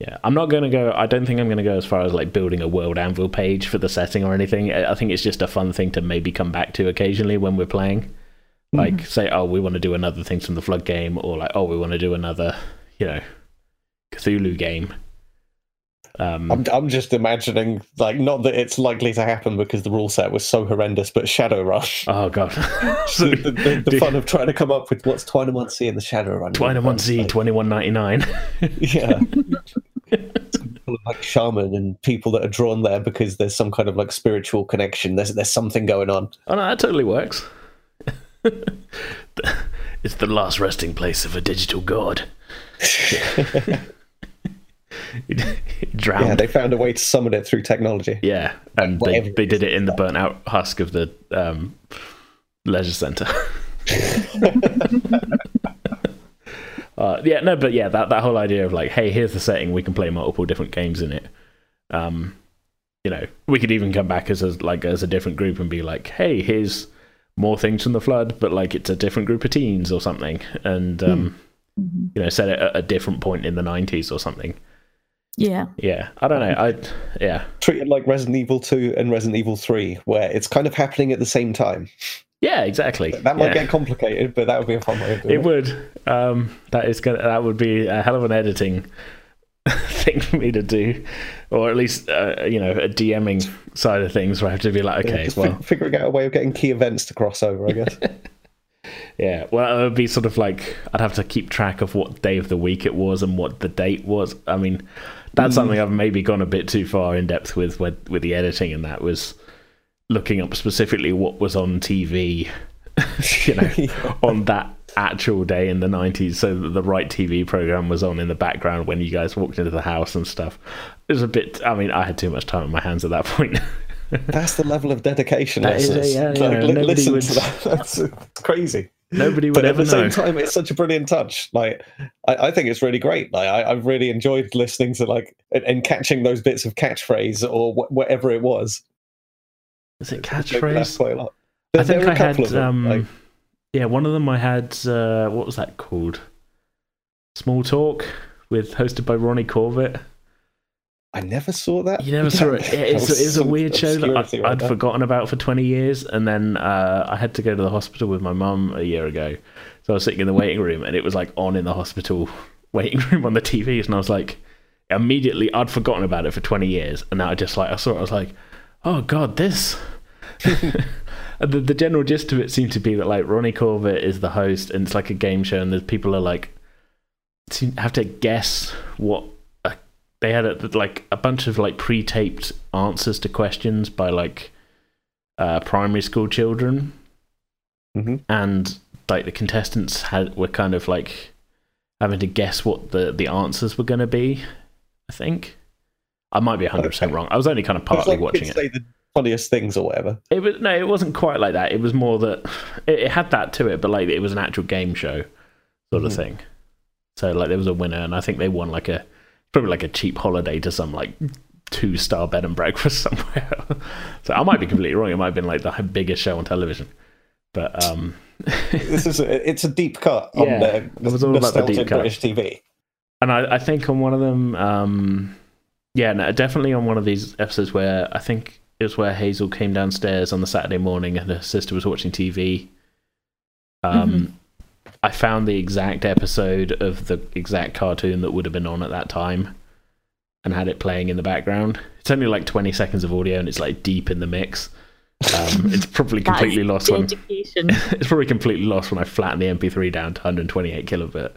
yeah, I'm not going to go. I don't think I'm going to go as far as like building a world anvil page for the setting or anything. I think it's just a fun thing to maybe come back to occasionally when we're playing. Mm-hmm. Like say, oh, we want to do another things from the flood game, or like, oh, we want to do another, you know, Cthulhu game. Um,
I'm, I'm just imagining, like, not that it's likely to happen because the rule set was so horrendous, but Shadowrun.
oh god,
the, the, the, the fun of trying to come up with what's Twine on Sea in the Shadowrun.
Twenty-one C, twenty-one ninety-nine.
Yeah. Like shaman and people that are drawn there because there's some kind of like spiritual connection. There's there's something going on.
Oh no, that totally works. it's the last resting place of a digital god.
Yeah,
Drowned.
they found a way to summon it through technology.
Yeah, and they, they did it in the burnt out husk of the um, leisure centre. uh, yeah, no, but yeah, that, that whole idea of like, hey, here's the setting, we can play multiple different games in it. Um, you know, we could even come back as a, like as a different group and be like, hey, here's more things from the flood, but like it's a different group of teens or something, and um,
Mhm.
you know, set it at a different point in the '90s or something.
Yeah.
Yeah, I don't know. I yeah,
Treat it like Resident Evil 2 and Resident Evil 3, where it's kind of happening at the same time.
yeah, exactly.
That might
Yeah.
get complicated, but that would be a fun way of doing
It
it.
would. Um, that is gonna. That would be a hell of an editing thing for me to do, or at least uh, you know a DMing side of things where I have to be like, okay,
just
well,
fi- figuring out a way of getting key events to cross over, I guess.
yeah, well, it would be sort of like I'd have to keep track of what day of the week it was and what the date was. I mean, that's
Mm.
something I've maybe gone a bit too far in depth with with, with the editing, and that was looking up specifically what was on TV, you know, on that actual day in the 90s so that the right TV program was on in the background when you guys walked into the house and stuff. It was a bit, I mean, I had too much time on my hands at that point.
That's the level of dedication.
That is
listeners.
yeah,
Like,
yeah, nobody
listen
would-
to that. That's crazy.
Nobody would
But at
ever
the same time, it's such a brilliant touch. Like, I, I think it's really great. Like, I, I've really enjoyed listening to like and, and catching those bits of catchphrase or wh- whatever it was.
Is it
Made me laugh
catchphrase?
quite a lot.
I think
there
I
a couple
had, um,
like-
yeah, one of them I had, uh, what was that called? Small Talk with hosted by Ronnie Corbett.
I never saw that.
You never saw it. Yeah, it's,
That was
a weird show that I,
right there.
forgotten about for 20 years. And then uh, I had to go to the hospital with my mum a year ago. So I was sitting in the waiting room and it was like on in the hospital waiting room on the TVs. And I was like, immediately, I'd forgotten about it for 20 years. And now I just like, I saw it, I was like, oh God, this. And the, the general gist of it seemed to be that like Ronnie Corbett is the host and it's like a game show and the people are like have to guess what they had a, like a bunch of like pre-taped answers to questions by like uh, primary school children
Mhm.
and like the contestants had were kind of like having to guess what the the answers were going to be i think i might be 100%
Okay.
wrong i was only kind of partly
like
watching it
Say the funniest things or whatever.
it was no, it wasn't quite like that. It was more that it, it had that to it, but like it was an actual game show sort of
Mhm.
thing. So like there was a winner, and I think they won like a probably like a cheap holiday to some like two star bed and breakfast somewhere. so I might be completely wrong. It might have been like the biggest show on television, but um,
This is a, it's a deep cut on
Yeah,
the
it was all about the
nostalgic
deep cut.
British TV.
and I, I think on one of them, um, yeah, no, definitely on one of these episodes where I think it was where Hazel came downstairs on the Saturday morning and her sister was watching TV. Um, I found the exact episode of the exact cartoon that would have been on at that time, and had it playing in the background. It's only like twenty seconds of audio, and it's like deep in the mix. Um, it's probably completely lost when
Education.
it's probably completely lost when I flatten the MP3 down to 128 kilobit.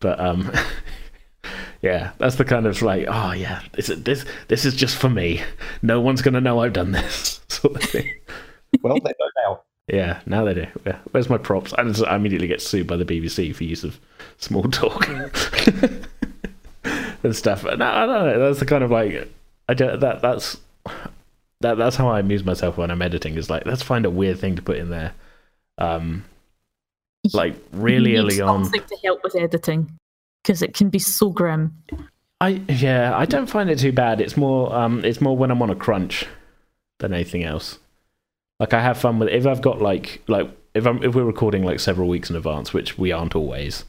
But um, yeah, that's the kind of like, oh yeah, this this this is just for me. No one's gonna know I've done this sort of thing.
Well, they know now.
Yeah, now they do. Yeah. Where's my props? And I immediately get sued by the BBC for use of small talk and stuff. No, I don't know. That's the kind of like I don't, that that's that that's how I amuse myself when I'm editing. Is like let's find a weird thing to put in there. Um, like really early on.
something to help with editing because it can be so grim.
I yeah, I don't find it too bad. It's more um it's more when I'm on a crunch than anything else. Like I have fun with if I've got like like if I'm if we're recording like several weeks in advance, which we aren't always,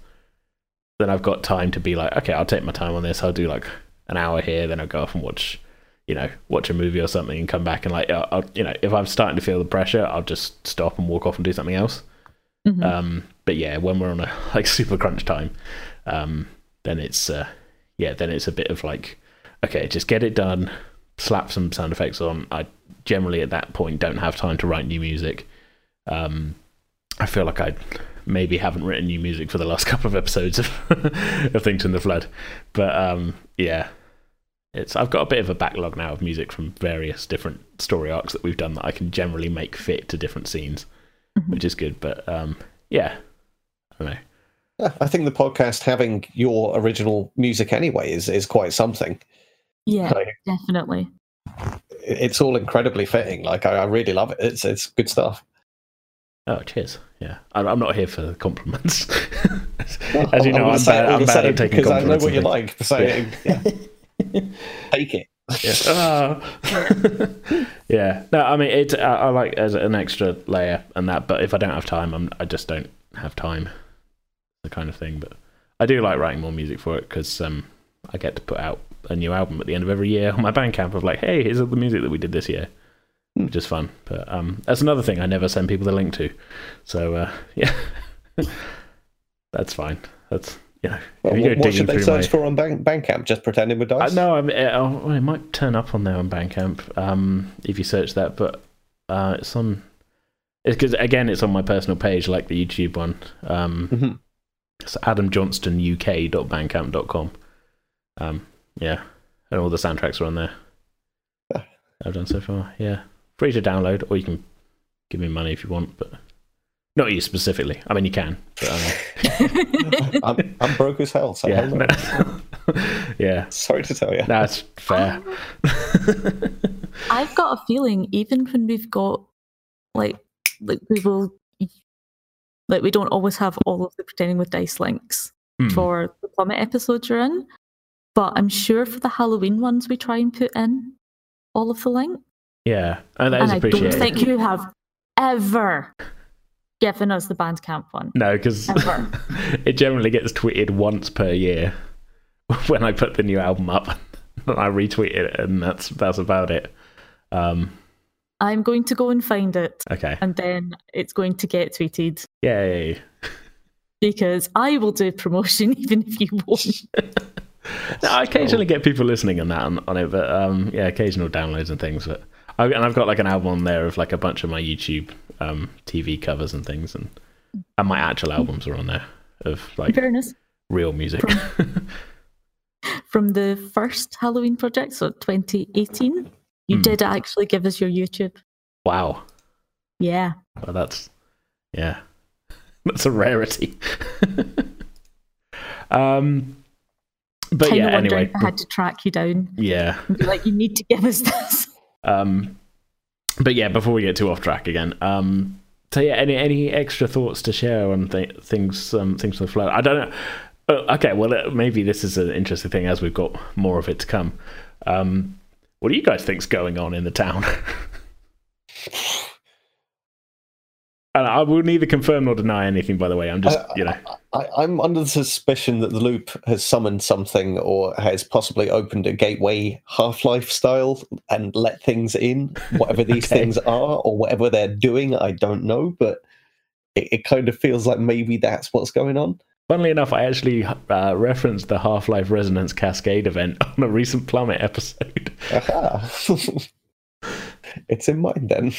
then I've got time to be like, okay, I'll take my time on this. I'll do like an hour here, then I'll go off and watch, you know, watch a movie or something, and come back and like, I'll, I'll- you know, if I'm starting to feel the pressure, I'll just stop and walk off and do something else.
Mhm.
Um, but yeah, when we're on a like super crunch time, um, then it's uh, yeah, then it's a bit of like, okay, just get it done, slap some sound effects on. I generally at that point don't have time to write new music. Um, I feel like I maybe haven't written new music for the last couple of episodes of, of Things in the Flood, but um, yeah, it's I've got a bit of a backlog now of music from various different story arcs that we've done that I can generally make fit to different scenes,
Mhm.
which is good. But um, yeah, I don't know.
Yeah, I think the podcast having your original music anyway is is quite something.
Yeah,
Like,
definitely.
it's all incredibly fitting. Like I, I really love it. It's it's good stuff.
Oh, cheers. Yeah, I'm, I'm not here for the compliments. As you know,
I'm
I'm bad, I'm bad at taking
because I know what you like. So yeah. take it.
Yeah. Ah. yeah. No, I mean, it. I, I like as an extra layer and that, but if I don't have time, I'm, I just don't have time. The kind of thing, but I do like writing more music for it because um, I get to put out a new album at the end of every year on my Bandcamp of like, hey, here's all the music that we did this year,
Hmm.
which is fun. But um, that's another thing I never send people the link to. So uh, yeah, that's fine. That's you know,
Well,
you
what,
go
what
digging
should they search
my-
for on Bank, Bandcamp? Just pretending with
uh,
dice.
no, I mean, uh, oh, it might turn up on there on Bandcamp um, if you search that, but uh, it's on. It's because again, it's on my personal page, like the YouTube one. Um,
Mhm.
it's adamjohnstonuk.bandcamp.com. Um, yeah, and all the soundtracks are on there. I've done so far. Yeah, free to download, or you can give me money if you want, but not you specifically. I mean, you can. But, um,
I'm, I'm broke as hell. So
yeah,
hello.
yeah,
sorry to tell you.
that's fair.
I've got a feeling even when we've got like like we will like we don't always have all of the pretending with dice links
Hmm.
for the plummet episodes you're in. But I'm sure for the Halloween ones we try and put in all of the links.
Yeah, and that is
and I don't think you have ever given us the Bandcamp one.
No, because it generally gets tweeted once per year when I put the new album up, and I retweet it, and that's that's about it. Um,
I'm going to go and find it
okay,
and then it's going to get tweeted
yay!
because I will do promotion even if you won't.
No, I occasionally get people listening on that on, on it, but um, yeah, occasional downloads and things. But I, and I've got like an album on there of like a bunch of my YouTube um, TV covers and things, and and my actual albums are on there of like
Fairness.
real music.
From the first Halloween project, so 2018, you
Hmm.
did actually give us your YouTube.
wow,
Yeah.
well, that's yeah, that's a rarity. um, but
kind
yeah,
of wondering
anyway,
if I had to track you down
yeah.
like, you need to give us this.
Um, but yeah, before we get too off track again, um, so yeah, any any extra thoughts to share on th- things um, things for the flow? I don't know. Oh, okay, well uh, maybe this is an interesting thing as we've got more of it to come. Um, what do you guys think's going on in the town? and I will neither confirm nor deny anything. By the way, I'm just
I-
you know
I, I'm under the suspicion that the loop has summoned something or has possibly opened a gateway Half Life style and let things in, whatever these
Okay.
things are or whatever they're doing. I don't know, but it, it kind of feels like maybe that's what's going on.
Funnily enough, I actually uh, referenced the Half Life Resonance Cascade event on a recent Plummet episode.
Aha. it's in mind then.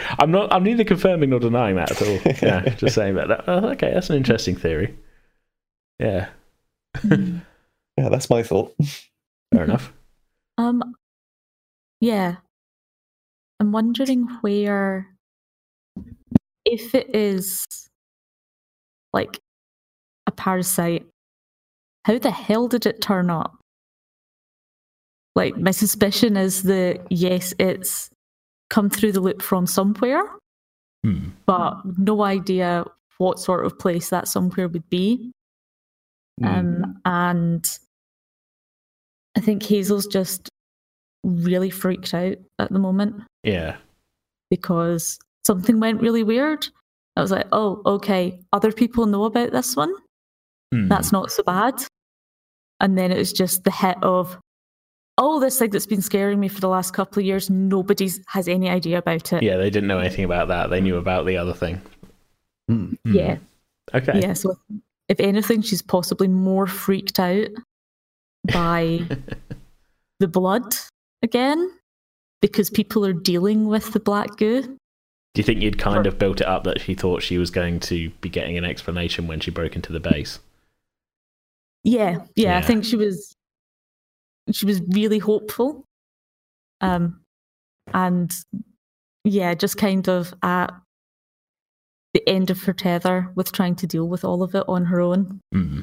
I'm not. I'm neither confirming nor denying that at all. Yeah, just saying that. that- oh, okay, that's an interesting theory. Yeah,
Yeah, that's my thought.
fair enough.
Um, yeah. I'm wondering where, if it is like a parasite, how the hell did it turn up? Like, my suspicion is that yes, it's come through the loop from somewhere,
Hmm.
but no idea what sort of place that somewhere would be.
Mm.
Um, and I think Hazel's just really freaked out at the moment
Yeah.
because something went really weird. I was like, oh, okay, other people know about this one.
Hmm.
That's not so bad. And then it was just the hit of, oh, this thing that's been scaring me for the last couple of years, nobody has any idea about it.
Yeah, they didn't know anything about that. They knew about the other thing.
Mm.
Hmm.
Yeah.
Okay.
Yeah, so if anything, she's possibly more freaked out by the blood again because people are dealing with the black goo.
Do you think you'd kind of built it up that she thought she was going to be getting an explanation when she broke into the base?
Yeah, yeah, I think she was she was really hopeful. Um and yeah, just kind of at the end of her tether with trying to deal with all of it on her own.
Hmm.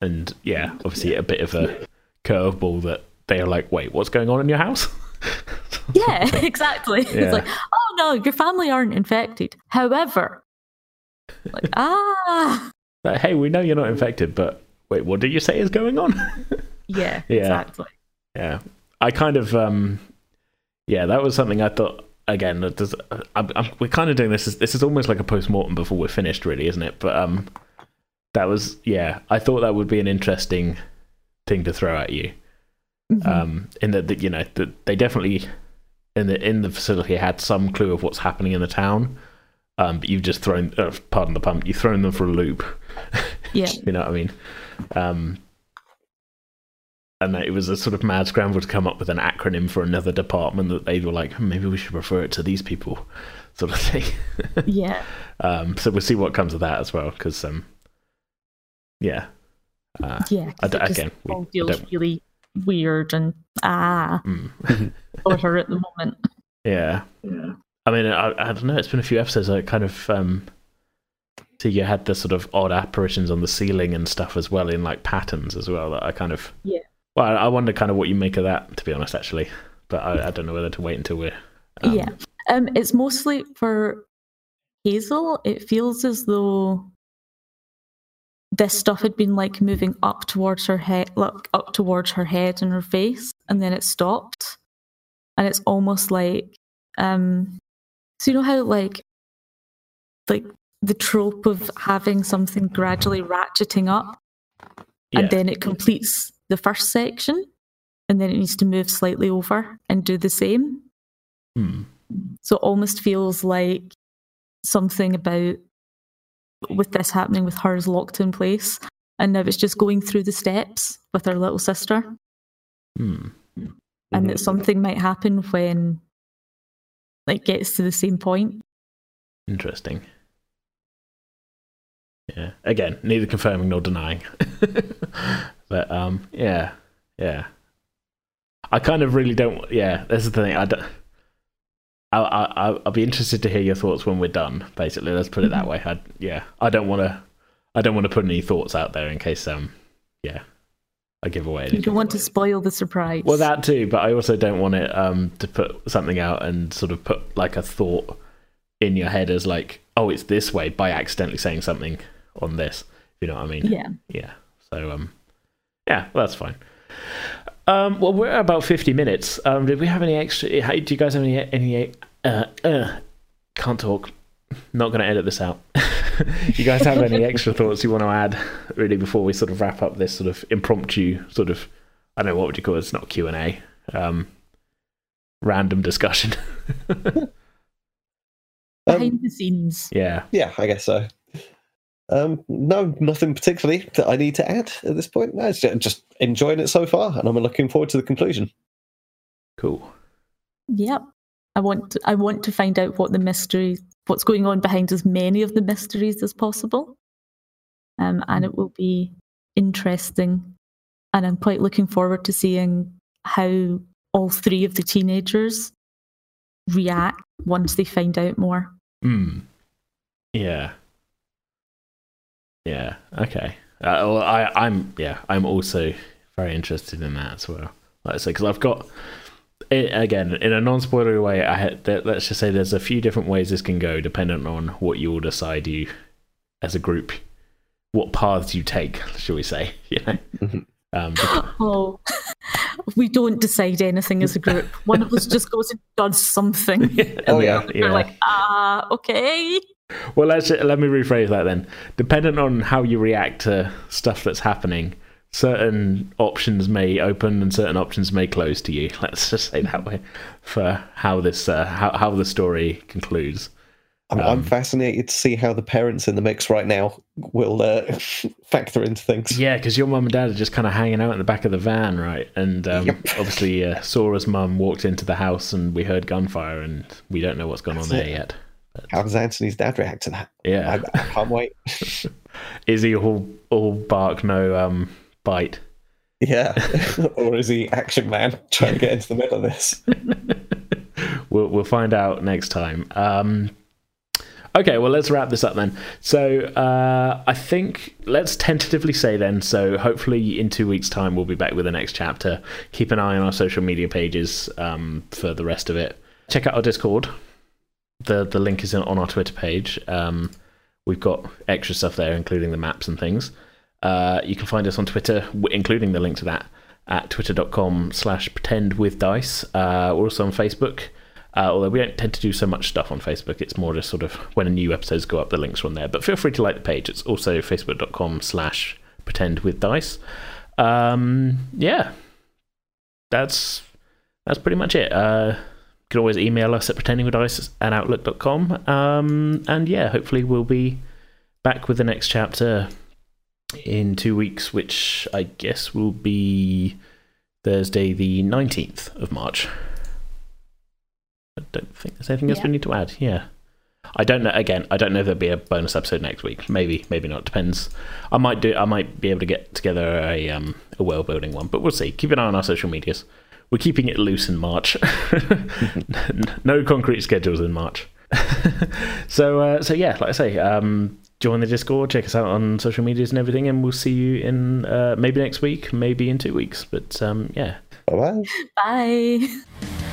And yeah, obviously a bit of a curveball that they are like, wait, what's going on in your house?
Yeah, exactly.
Yeah.
It's like, oh no, your family aren't infected. However, like, ah,
Like, hey, we know you're not infected, but wait, what did you say is going on?
Yeah,
Yeah.
exactly.
Yeah, I kind of, um, yeah, that was something I thought. Again, that does, I'm, I'm, we're kind of doing this. As, this is almost like a post mortem before we're finished, really, isn't it? But um, that was, yeah, I thought that would be an interesting thing to throw at you.
Mhm.
Um, in that, that you know, that they definitely in the in the facility had some clue of what's happening in the town. Um, but you've just thrown, uh, pardon the pun, you've thrown them for a loop.
yeah,
You know what I mean? Um, and that it was a sort of mad scramble to come up with an acronym for another department that they were like, "Hmm, maybe we should refer it to these people, sort of thing.
yeah,
um, so we'll see what comes of that as well, because um, yeah, uh,
yeah. 'cause
I d-
it
again, we-
all
I
feels
don't-
really weird and ah
mm,
for her at the moment.
Yeah. Yeah. I mean, I, I don't know. It's been a few episodes. I kind of um, so you had the sort of odd apparitions on the ceiling and stuff as well in like patterns as well. That I kind of
Yeah.
Well, I wonder kind of what you make of that, to be honest, actually. But I, I don't know whether to wait until we're. um,
yeah, um, it's mostly for Hazel. It feels as though this stuff had been like moving up towards her head, like up towards her head and her face, and then it stopped, and it's almost like, um, so you know how like, like the trope of having something gradually ratcheting up,
yeah.
and then it completes the first section, and then it needs to move slightly over and do the same.
Hmm.
So it almost feels like something about with this happening with hers locked in place. And now it's just going through the steps with her little sister.
Hmm.
And that something might happen when it gets to the same point.
Interesting. Yeah. Again, neither confirming nor denying. but um, yeah, yeah. I kind of really don't. Yeah, that's the thing. I don't. I, I, I'll be interested to hear your thoughts when we're done. Basically, let's put it that way. I, yeah, I don't want to. I don't want to put any thoughts out there in case um, yeah, I give away.
You don't want to spoil the surprise.
Well, that too, but I also don't want it um, to put something out and sort of put like a thought in your head as like, oh, it's this way by accidentally saying something on this. If you know what I mean?
Yeah.
Yeah. So um, yeah, well, that's fine. Um, well, we're about fifty minutes. Um, did we have any extra? how- Do you guys have any any? Uh, uh, can't talk. Not going to edit this out. you guys have any extra thoughts you want to add, really, before we sort of wrap up this sort of impromptu sort of I don't know what would you call it? It's not Q and A. Um, random discussion.
Um,
Behind the scenes.
yeah.
yeah, I guess so. Um, no, nothing particularly that I need to add at this point. No, it's ju- just enjoying it so far, and I'm looking forward to the conclusion.
Cool.
Yep. I want to, I want to find out what the mystery what's going on behind as many of the mysteries as possible. Um, and it will be interesting. And I'm quite looking forward to seeing how all three of the teenagers react once they find out more.
Hmm. Yeah. Yeah. Okay. Uh, well, I, I'm yeah. I'm also very interested in that as well. Like I say, because I've got it, again, in a non-spoilery way, I had, let's just say there's a few different ways this can go, depending on what you all decide you, as a group, what paths you take, shall we say? You know.
Mm-hmm.
Um,
Oh, we don't decide anything as a group. One of us just goes and does something.
Oh, yeah.
We're like, ah, okay.
Well, let's let me rephrase that then. Depending on how you react to stuff that's happening, certain options may open and certain options may close to you. Let's just say that way for how this uh, how how the story concludes.
I'm, I'm
Um,
fascinated to see how the parents in the mix right now will uh, factor into things.
Yeah, because your mum and dad are just kind of hanging out in the back of the van, right? And um,
Yep.
obviously, uh, Sora's mum walked into the house and we heard gunfire, and we don't know what's gone on there
it.
yet.
How does Anthony's dad react to that?
Yeah,
I, I can't wait.
is he all all bark no um bite?
Yeah. or is he action man trying to get into the middle of this?
we'll we'll find out next time. Um, okay, well let's wrap this up then. So uh, I think let's tentatively say then. So hopefully in two weeks' time we'll be back with the next chapter. Keep an eye on our social media pages um, for the rest of it. Check out our Discord. The The link is in, on our Twitter page. Um, we've got extra stuff there, including the maps and things. Uh, you can find us on Twitter, including the link to that at twitter.com slash pretend with dice. Uh, we're also on Facebook. Uh, although we don't tend to do so much stuff on Facebook, it's more just sort of when a new episodes go up, the links are on there. But feel free to like the page. It's also facebook.com slash pretend with dice. Um, yeah, that's that's pretty much it. Uh, can always email us at pretendingwithdice at outlook.com. Um, and yeah, hopefully we'll be back with the next chapter in two weeks, which I guess will be Thursday, the 19th of March. I don't think there's anything else we need to add. Yeah. I don't know. Again, I don't know if there'll be a bonus episode next week. Maybe, maybe not. Depends. I might do. I might be able to get together a um a world building one, but we'll see. Keep an eye on our social medias. We're keeping it loose in March. no concrete schedules in March. so, uh, so yeah, like I say, um, join the Discord, check us out on social medias and everything, and we'll see you in uh, maybe next week, maybe in two weeks. But um, yeah,
Bye bye.
Bye.